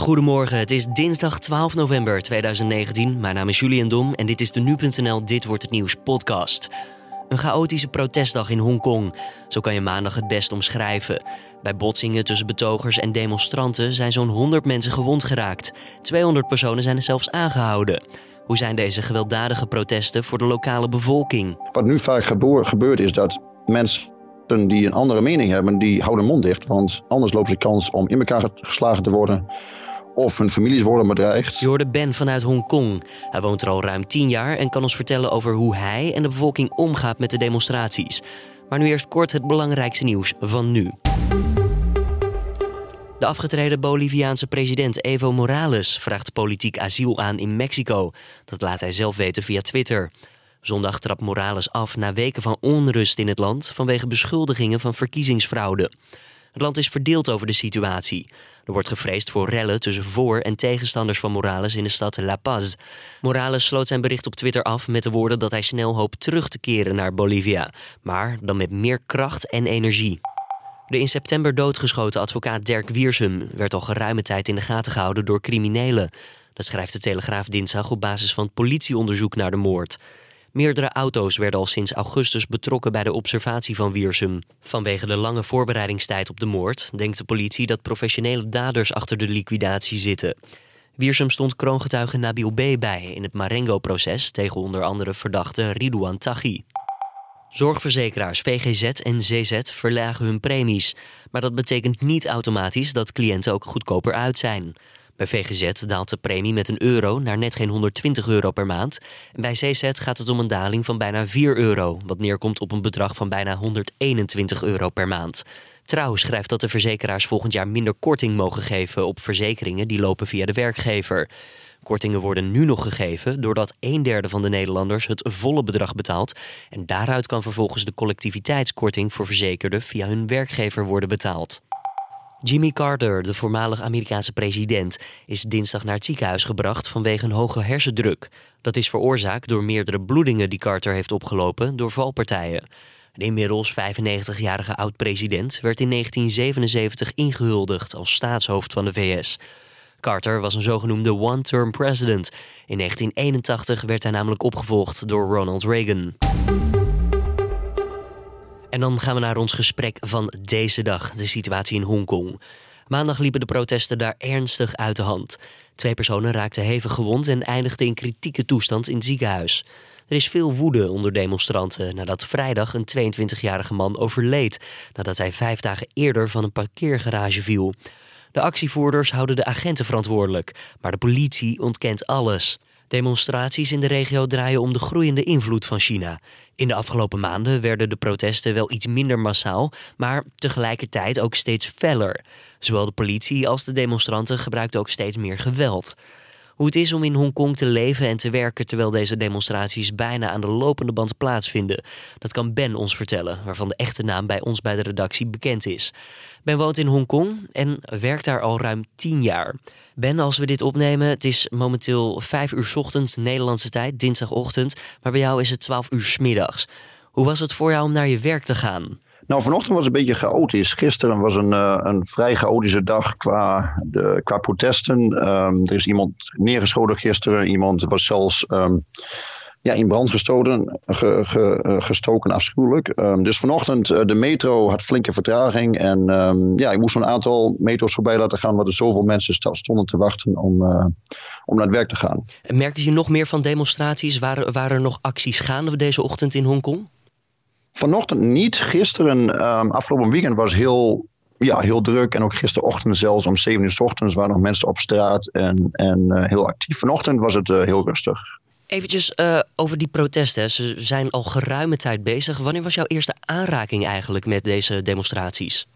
Goedemorgen, het is dinsdag 12 november 2019. Mijn naam is Julian Dom en dit is de Nu.nl Dit Wordt Het Nieuws podcast. Een chaotische protestdag in Hongkong. Zo kan je maandag het best omschrijven. Bij botsingen tussen betogers en demonstranten zijn zo'n 100 mensen gewond geraakt. 200 personen zijn er zelfs aangehouden. Hoe zijn deze gewelddadige protesten voor de lokale bevolking? Wat nu vaak gebeurt is dat mensen die een andere mening hebben, die houden mond dicht. Want anders lopen ze kans om in elkaar geslagen te worden of hun families worden bedreigd. Je Ben vanuit Hongkong. Hij woont er al ruim tien jaar en kan ons vertellen over hoe hij en de bevolking omgaat met de demonstraties. Maar nu eerst kort het belangrijkste nieuws van nu. De afgetreden Boliviaanse president Evo Morales vraagt politiek asiel aan in Mexico. Dat laat hij zelf weten via Twitter. Zondag trapt Morales af na weken van onrust in het land vanwege beschuldigingen van verkiezingsfraude. Het land is verdeeld over de situatie. Er wordt gevreesd voor rellen tussen voor- en tegenstanders van Morales in de stad La Paz. Morales sloot zijn bericht op Twitter af met de woorden dat hij snel hoopt terug te keren naar Bolivia, maar dan met meer kracht en energie. De in september doodgeschoten advocaat Dirk Wiersum werd al geruime tijd in de gaten gehouden door criminelen. Dat schrijft de Telegraaf dinsdag op basis van politieonderzoek naar de moord. Meerdere auto's werden al sinds augustus betrokken bij de observatie van Wiersum. Vanwege de lange voorbereidingstijd op de moord denkt de politie dat professionele daders achter de liquidatie zitten. Wiersum stond kroongetuige Nabil B. bij in het Marengo-proces tegen onder andere verdachte Ridouan Taghi. Zorgverzekeraars VGZ en ZZ verlagen hun premies. Maar dat betekent niet automatisch dat cliënten ook goedkoper uit zijn. Bij VGZ daalt de premie met een euro naar net geen 120 euro per maand. En bij CZ gaat het om een daling van bijna 4 euro, wat neerkomt op een bedrag van bijna 121 euro per maand. Trouw schrijft dat de verzekeraars volgend jaar minder korting mogen geven op verzekeringen die lopen via de werkgever. Kortingen worden nu nog gegeven doordat een derde van de Nederlanders het volle bedrag betaalt. En daaruit kan vervolgens de collectiviteitskorting voor verzekerden via hun werkgever worden betaald. Jimmy Carter, de voormalig Amerikaanse president, is dinsdag naar het ziekenhuis gebracht vanwege een hoge hersendruk. Dat is veroorzaakt door meerdere bloedingen die Carter heeft opgelopen door valpartijen. De inmiddels 95-jarige oud-president werd in 1977 ingehuldigd als staatshoofd van de VS. Carter was een zogenoemde one-term president. In 1981 werd hij namelijk opgevolgd door Ronald Reagan. En dan gaan we naar ons gesprek van deze dag, de situatie in Hongkong. Maandag liepen de protesten daar ernstig uit de hand. Twee personen raakten hevig gewond en eindigden in kritieke toestand in het ziekenhuis. Er is veel woede onder demonstranten nadat vrijdag een 22-jarige man overleed nadat hij vijf dagen eerder van een parkeergarage viel. De actievoerders houden de agenten verantwoordelijk, maar de politie ontkent alles. Demonstraties in de regio draaien om de groeiende invloed van China. In de afgelopen maanden werden de protesten wel iets minder massaal, maar tegelijkertijd ook steeds feller. Zowel de politie als de demonstranten gebruikten ook steeds meer geweld. Hoe het is om in Hongkong te leven en te werken terwijl deze demonstraties bijna aan de lopende band plaatsvinden, dat kan Ben ons vertellen, waarvan de echte naam bij ons bij de redactie bekend is. Ben woont in Hongkong en werkt daar al ruim tien jaar. Ben, als we dit opnemen, het is momenteel vijf uur ochtends Nederlandse tijd, dinsdagochtend, maar bij jou is het twaalf uur middags. Hoe was het voor jou om naar je werk te gaan? Nou, vanochtend was het een beetje chaotisch. Gisteren was een, uh, een vrij chaotische dag qua, de, qua protesten. Um, er is iemand neergeschoten gisteren. Iemand was zelfs um, ja, in brand gestoten, ge, uh, gestoken, afschuwelijk. Um, dus vanochtend, uh, de metro had flinke vertraging. En ja, ik moest een aantal metro's voorbij laten gaan, waar er zoveel mensen stonden te wachten om, om naar het werk te gaan. Merkte je nog meer van demonstraties? Waren, waren er nog acties gaande deze ochtend in Hongkong? Vanochtend niet. Gisteren, um, afgelopen weekend was heel, ja, heel druk. En ook gisterochtend zelfs om 7 uur s ochtends waren nog mensen op straat en, en uh, heel actief. Vanochtend was het uh, heel rustig. Eventjes uh, over die protesten. Ze zijn al geruime tijd bezig. Wanneer was jouw eerste aanraking eigenlijk met deze demonstraties?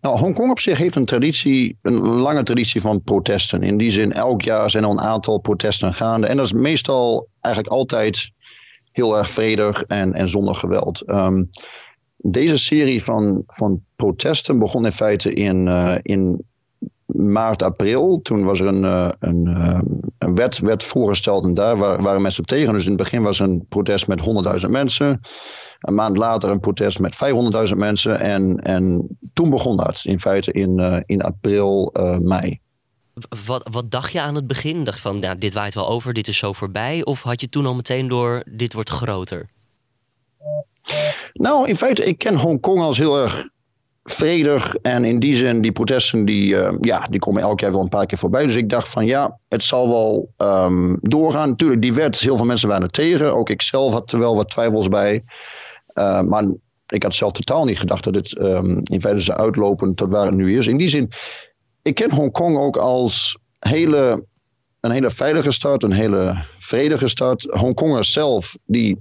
Nou, Hongkong op zich heeft een traditie, een lange traditie van protesten. In die zin, elk jaar zijn er een aantal protesten gaande. En dat is meestal eigenlijk altijd heel erg vredig en, en zonder geweld. Um, deze serie van, van protesten begon in feite in, uh, in maart, april. Toen was er een, uh, een, uh, een wet, wet voorgesteld en daar waren mensen tegen. Dus in het begin was een protest met 100.000 mensen. Een maand later een protest met 500.000 mensen. En, en toen begon dat in feite in, in april, mei. Wat, wat dacht je aan het begin? Dacht van, nou, dit waait wel over, dit is zo voorbij? Of had je toen al meteen door, dit wordt groter? Nou, in feite, ik ken Hongkong als heel erg vredig. En in die zin, die protesten, die, uh, ja, die komen elk jaar wel een paar keer voorbij. Dus ik dacht van ja, het zal wel um, doorgaan. Natuurlijk, die wet, heel veel mensen waren er tegen. Ook ik zelf had er wel wat twijfels bij. Uh, maar ik had zelf totaal niet gedacht dat het um, in feite zou uitlopen tot waar het nu is. In die zin, ik ken Hongkong ook als hele, een hele veilige stad, een hele vredige stad. Hongkongers zelf, die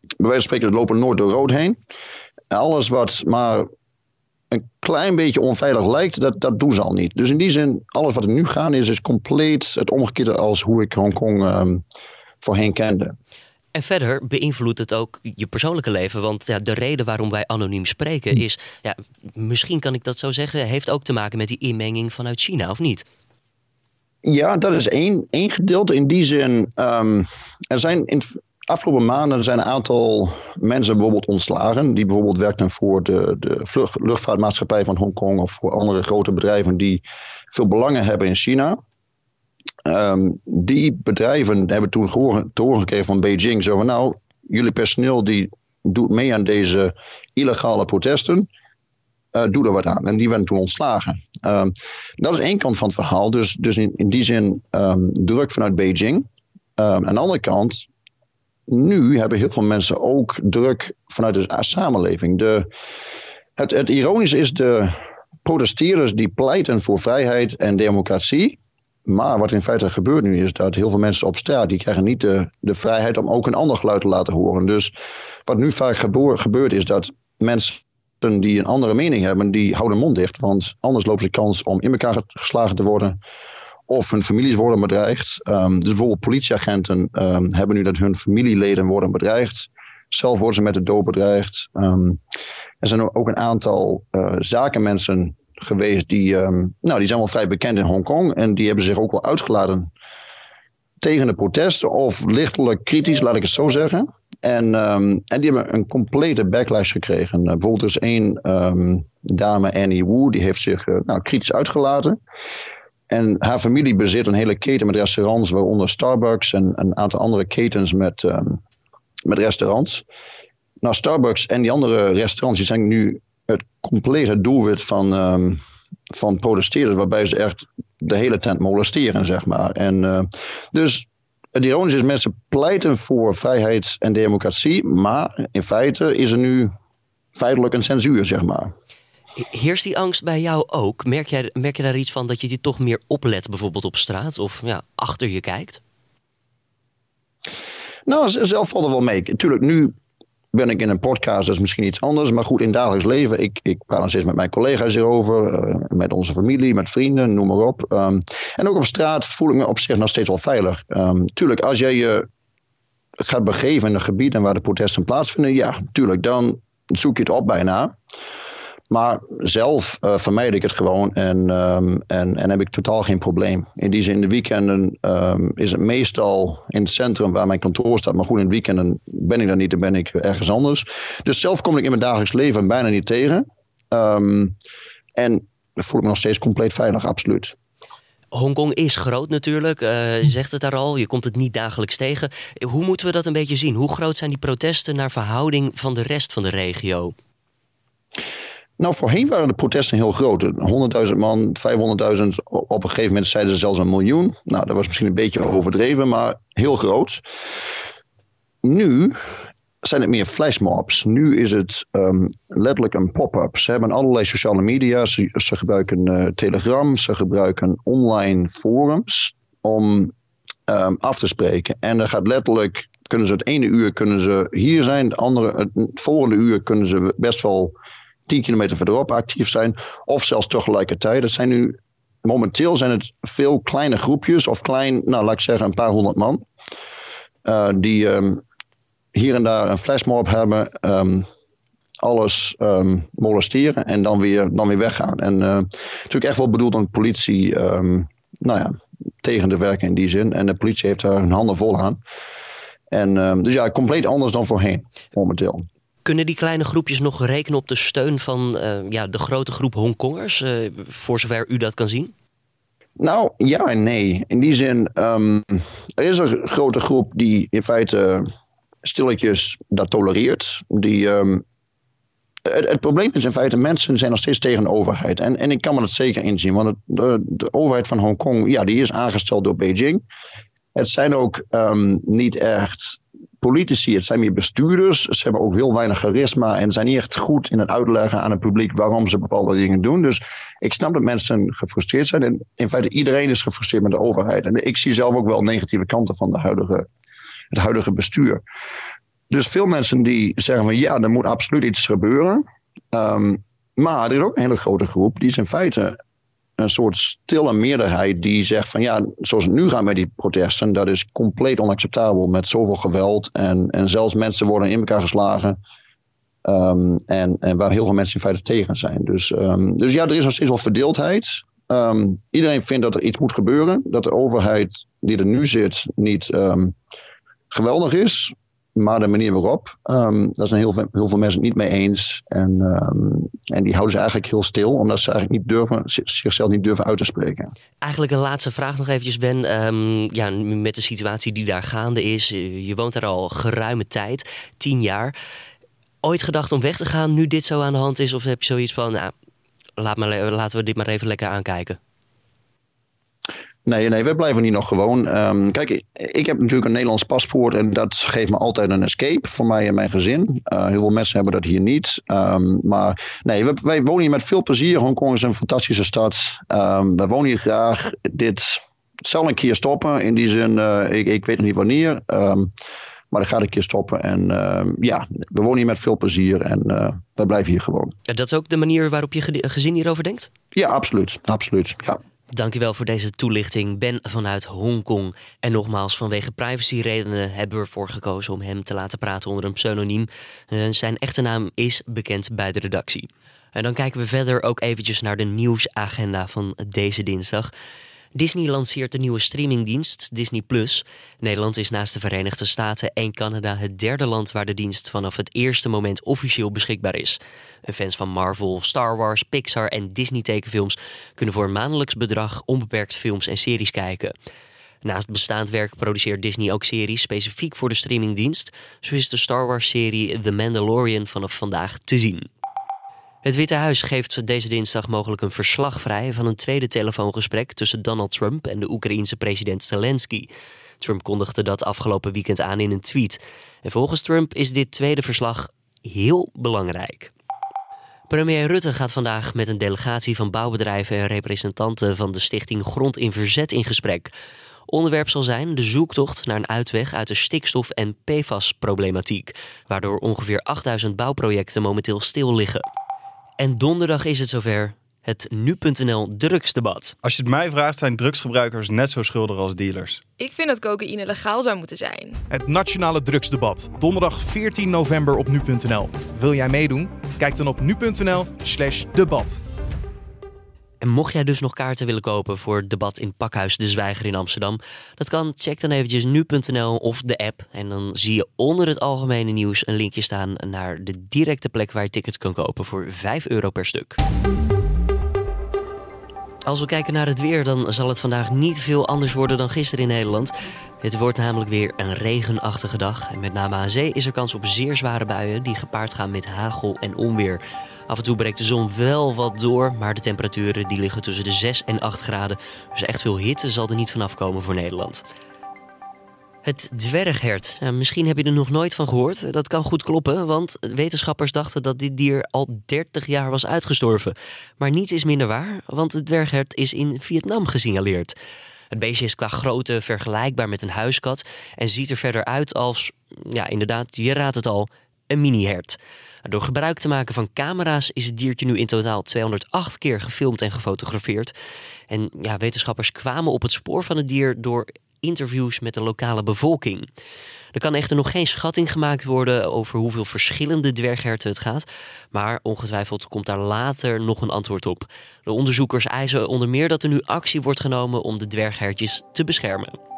bij wijze van spreken lopen nooit door rood heen. Alles wat maar een klein beetje onveilig lijkt, dat, dat doen ze al niet. Dus in die zin, alles wat er nu gaan is, is compleet het omgekeerde als hoe ik Hongkong um, voorheen kende. En verder beïnvloedt het ook je persoonlijke leven. Want ja, de reden waarom wij anoniem spreken is, ja, misschien kan ik dat zo zeggen, heeft ook te maken met die inmenging vanuit China, of niet? Ja, dat is één, één gedeelte. In die zin, um, er zijn in, afgelopen maanden zijn een aantal mensen bijvoorbeeld ontslagen. Die bijvoorbeeld werkten voor de, de vlucht, luchtvaartmaatschappij van Hongkong of voor andere grote bedrijven die veel belangen hebben in China. Um, die bedrijven hebben toen te horen gekregen van Beijing. Zo van nou, jullie personeel die doet mee aan deze illegale protesten. Uh, doe er wat aan. En die werden toen ontslagen. Um, dat is één kant van het verhaal. Dus, dus in, in die zin um, druk vanuit Beijing. aan de andere kant nu hebben heel veel mensen ook druk vanuit de samenleving. De, het, het ironische is de protesteerders die pleiten voor vrijheid en democratie. Maar wat in feite gebeurt nu is dat heel veel mensen op straat die krijgen niet de, de vrijheid om ook een ander geluid te laten horen. Dus wat nu vaak gebeurt is dat mensen die een andere mening hebben, die houden mond dicht. Want anders lopen ze kans om in elkaar geslagen te worden of hun families worden bedreigd. Um, dus bijvoorbeeld politieagenten um, hebben nu dat hun familieleden worden bedreigd. Zelf worden ze met de dood bedreigd. Um, er zijn ook een aantal uh, zakenmensen geweest die, nou, die zijn wel vrij bekend in Hongkong. En die hebben zich ook wel uitgelaten tegen de protesten. Of lichtelijk kritisch, laat ik het zo zeggen. En, en die hebben een complete backlash gekregen. Uh, bijvoorbeeld er is één dame, Annie Wu, die heeft zich uh, nou, kritisch uitgelaten. En haar familie bezit een hele keten met restaurants, waaronder Starbucks en een aantal andere ketens met, met restaurants. Nou, Starbucks en die andere restaurants die zijn nu het complete doelwit van, um, van protesteerders, waarbij ze echt de hele tent molesteren, zeg maar. En uh, dus het ironische is, mensen pleiten voor vrijheid en democratie, maar in feite is er nu feitelijk een censuur, zeg maar. Heerst die angst bij jou ook? Merk, jij, merk je daar iets van dat je die toch meer oplet, bijvoorbeeld op straat of ja, achter je kijkt? Nou, zelf valt er wel mee. Tuurlijk, nu ben ik in een podcast, dat is misschien iets anders. Maar goed, in dagelijks leven, ik, ik praat nog steeds met mijn collega's hierover. Uh, met onze familie, met vrienden, noem maar op. Um, en ook op straat voel ik me op zich nog steeds wel veilig. Um, tuurlijk, als jij je gaat begeven in een gebied en waar de protesten plaatsvinden, ja, tuurlijk, dan zoek je het op bijna. Maar zelf uh, vermijd ik het gewoon en, um, en, en heb ik totaal geen probleem. In die zin, in de weekenden um, is het meestal in het centrum waar mijn kantoor staat. Maar goed, in het weekenden ben ik daar niet, dan ben ik ergens anders. Dus zelf kom ik in mijn dagelijks leven bijna niet tegen. Um, en voel ik me nog steeds compleet veilig, absoluut. Hongkong is groot natuurlijk, uh, je zegt het daar al, je komt het niet dagelijks tegen. Hoe moeten we dat een beetje zien? Hoe groot zijn die protesten naar verhouding van de rest van de regio? Nou, voorheen waren de protesten heel groot. 100.000 man, 500.000, op een gegeven moment zeiden ze zelfs een miljoen. Nou, dat was misschien een beetje overdreven, maar heel groot. Nu zijn het meer flashmobs. Nu is het um, letterlijk een pop-up. Ze hebben allerlei sociale media. Ze, gebruiken uh, Telegram. Ze gebruiken online forums om um, af te spreken. En er gaat letterlijk, kunnen ze het ene uur kunnen ze hier zijn. Het, andere, het volgende uur kunnen ze best wel 10 kilometer verderop actief zijn. Of zelfs tegelijkertijd. Dat zijn nu, momenteel zijn het veel kleine groepjes. Of klein, nou laat ik zeggen een paar honderd man. Uh, die um, hier en daar een flashmob hebben. Um, alles um, molesteren en dan weer, dan weer weggaan. En uh, natuurlijk echt wel bedoeld om politie nou ja, tegen te werken in die zin. En de politie heeft daar hun handen vol aan. En, dus ja, compleet anders dan voorheen, momenteel. Kunnen die kleine groepjes nog rekenen op de steun van uh, ja, de grote groep Hongkongers, uh, voor zover u dat kan zien? Nou, ja en nee. In die zin, um, er is een grote groep die in feite stilletjes dat tolereert. Die, um, het, probleem is in feite, mensen zijn nog steeds tegen de overheid. En, en ik kan me dat zeker inzien, want de, de, overheid van Hongkong, ja, die is aangesteld door Beijing. Het zijn ook um, niet echt politici, het zijn meer bestuurders. Ze hebben ook heel weinig charisma en zijn niet echt goed in het uitleggen aan het publiek waarom ze bepaalde dingen doen. Dus ik snap dat mensen gefrustreerd zijn. En in feite iedereen is gefrustreerd met de overheid. En ik zie zelf ook wel negatieve kanten van de huidige, het huidige bestuur. Dus veel mensen die zeggen van ja, er moet absoluut iets gebeuren. Um, maar er is ook een hele grote groep die is in feite een soort stille meerderheid die zegt van ja, zoals het nu gaat met die protesten, dat is compleet onacceptabel met zoveel geweld en, en zelfs mensen worden in elkaar geslagen. Um, en, en waar heel veel mensen in feite tegen zijn. Dus, um, dus ja, er is nog steeds wel verdeeldheid. Um, iedereen vindt dat er iets moet gebeuren. Dat de overheid die er nu zit niet geweldig is. Maar de manier waarop, um, daar zijn heel veel, heel veel mensen het niet mee eens. En, um, en die houden ze eigenlijk heel stil, omdat ze eigenlijk niet durven, zichzelf niet durven uit te spreken. Eigenlijk een laatste vraag nog eventjes, Ben. Um, ja, met de situatie die daar gaande is. Je woont daar al geruime tijd, tien jaar. Ooit gedacht om weg te gaan nu dit zo aan de hand is? Of heb je zoiets van, nou, laat laten we dit maar even lekker aankijken? Nee, nee, we blijven hier nog gewoon. Um, kijk, ik heb natuurlijk een Nederlands paspoort en dat geeft me altijd een escape voor mij en mijn gezin. Uh, heel veel mensen hebben dat hier niet. Um, maar nee, we, wij wonen hier met veel plezier. Hongkong is een fantastische stad. Um, we wonen hier graag. Dit zal een keer stoppen. In die zin, uh, ik, ik weet nog niet wanneer. maar dat gaat een keer stoppen. En ja, we wonen hier met veel plezier en uh, we blijven hier gewoon. En dat is ook de manier waarop je gezin hierover denkt? Ja, absoluut. absoluut ja. Dankjewel voor deze toelichting. Ben vanuit Hongkong. En nogmaals, vanwege privacyredenen hebben we ervoor gekozen om hem te laten praten onder een pseudoniem. Uh, zijn echte naam is bekend bij de redactie. En dan kijken we verder ook eventjes naar de nieuwsagenda van deze dinsdag. Disney lanceert de nieuwe streamingdienst Disney Plus. Nederland is naast de Verenigde Staten en Canada het derde land waar de dienst vanaf het eerste moment officieel beschikbaar is. fans van Marvel, Star Wars, Pixar en Disney tekenfilms kunnen voor een maandelijks bedrag onbeperkt films en series kijken. Naast bestaand werk produceert Disney ook series specifiek voor de streamingdienst. Zo is de Star Wars-serie The Mandalorian vanaf vandaag te zien. Het Witte Huis geeft deze dinsdag mogelijk een verslag vrij van een tweede telefoongesprek tussen Donald Trump en de Oekraïense president Zelensky. Trump kondigde dat afgelopen weekend aan in een tweet. En volgens Trump is dit tweede verslag heel belangrijk. Premier Rutte gaat vandaag met een delegatie van bouwbedrijven en representanten van de stichting Grond in Verzet in gesprek. Onderwerp zal zijn de zoektocht naar een uitweg uit de stikstof- en PFAS-problematiek, waardoor ongeveer 8000 bouwprojecten momenteel stil liggen. En donderdag is het zover. Het nu.nl drugsdebat. Als je het mij vraagt, zijn drugsgebruikers net zo schuldig als dealers. Ik vind dat cocaïne legaal zou moeten zijn. Het nationale drugsdebat. Donderdag 14 november op nu.nl. Wil jij meedoen? Kijk dan op nu.nl/slash debat. En mocht jij dus nog kaarten willen kopen voor het debat in Pakhuis De Zwijger in Amsterdam, dat kan. Check dan eventjes nu.nl of de app. En dan zie je onder het algemene nieuws een linkje staan naar de directe plek waar je tickets kan kopen voor 5 euro per stuk. Als we kijken naar het weer, dan zal het vandaag niet veel anders worden dan gisteren in Nederland. Het wordt namelijk weer een regenachtige dag. En met name aan zee is er kans op zeer zware buien die gepaard gaan met hagel en onweer. Af en toe breekt de zon wel wat door, maar de temperaturen die liggen tussen de 6 en 8 graden. Dus echt veel hitte zal er niet vanaf komen voor Nederland. Het dwerghert. misschien heb je er nog nooit van gehoord. Dat kan goed kloppen, want wetenschappers dachten dat dit dier al 30 jaar was uitgestorven. Maar niets is minder waar, want het dwerghert is in Vietnam gesignaleerd. Het beestje is qua grootte vergelijkbaar met een huiskat en ziet er verder uit als, ja, inderdaad, je raadt het al, een mini-hert. Door gebruik te maken van camera's is het diertje nu in totaal 208 keer gefilmd en gefotografeerd. En ja, wetenschappers kwamen op het spoor van het dier door interviews met de lokale bevolking. Er kan echter nog geen schatting gemaakt worden over hoeveel verschillende dwergherten het gaat, maar ongetwijfeld komt daar later nog een antwoord op. De onderzoekers eisen onder meer dat er nu actie wordt genomen om de dwerghertjes te beschermen.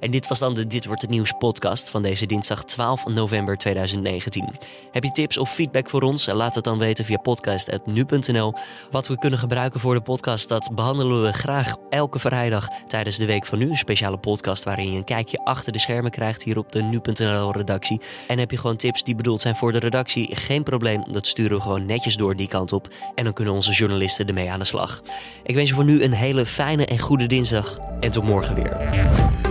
En dit was dan de Dit wordt het nieuws podcast van deze dinsdag 12 november 2019. Heb je tips of feedback voor ons? Laat het dan weten via podcast.nu.nl. Wat we kunnen gebruiken voor de podcast, dat behandelen we graag elke vrijdag tijdens de Week van Nu. Een speciale podcast waarin je een kijkje achter de schermen krijgt hier op de Nu.nl redactie. En heb je gewoon tips die bedoeld zijn voor de redactie? Geen probleem, dat sturen we gewoon netjes door die kant op. En dan kunnen onze journalisten ermee aan de slag. Ik wens je voor nu een hele fijne en goede dinsdag. En tot morgen weer.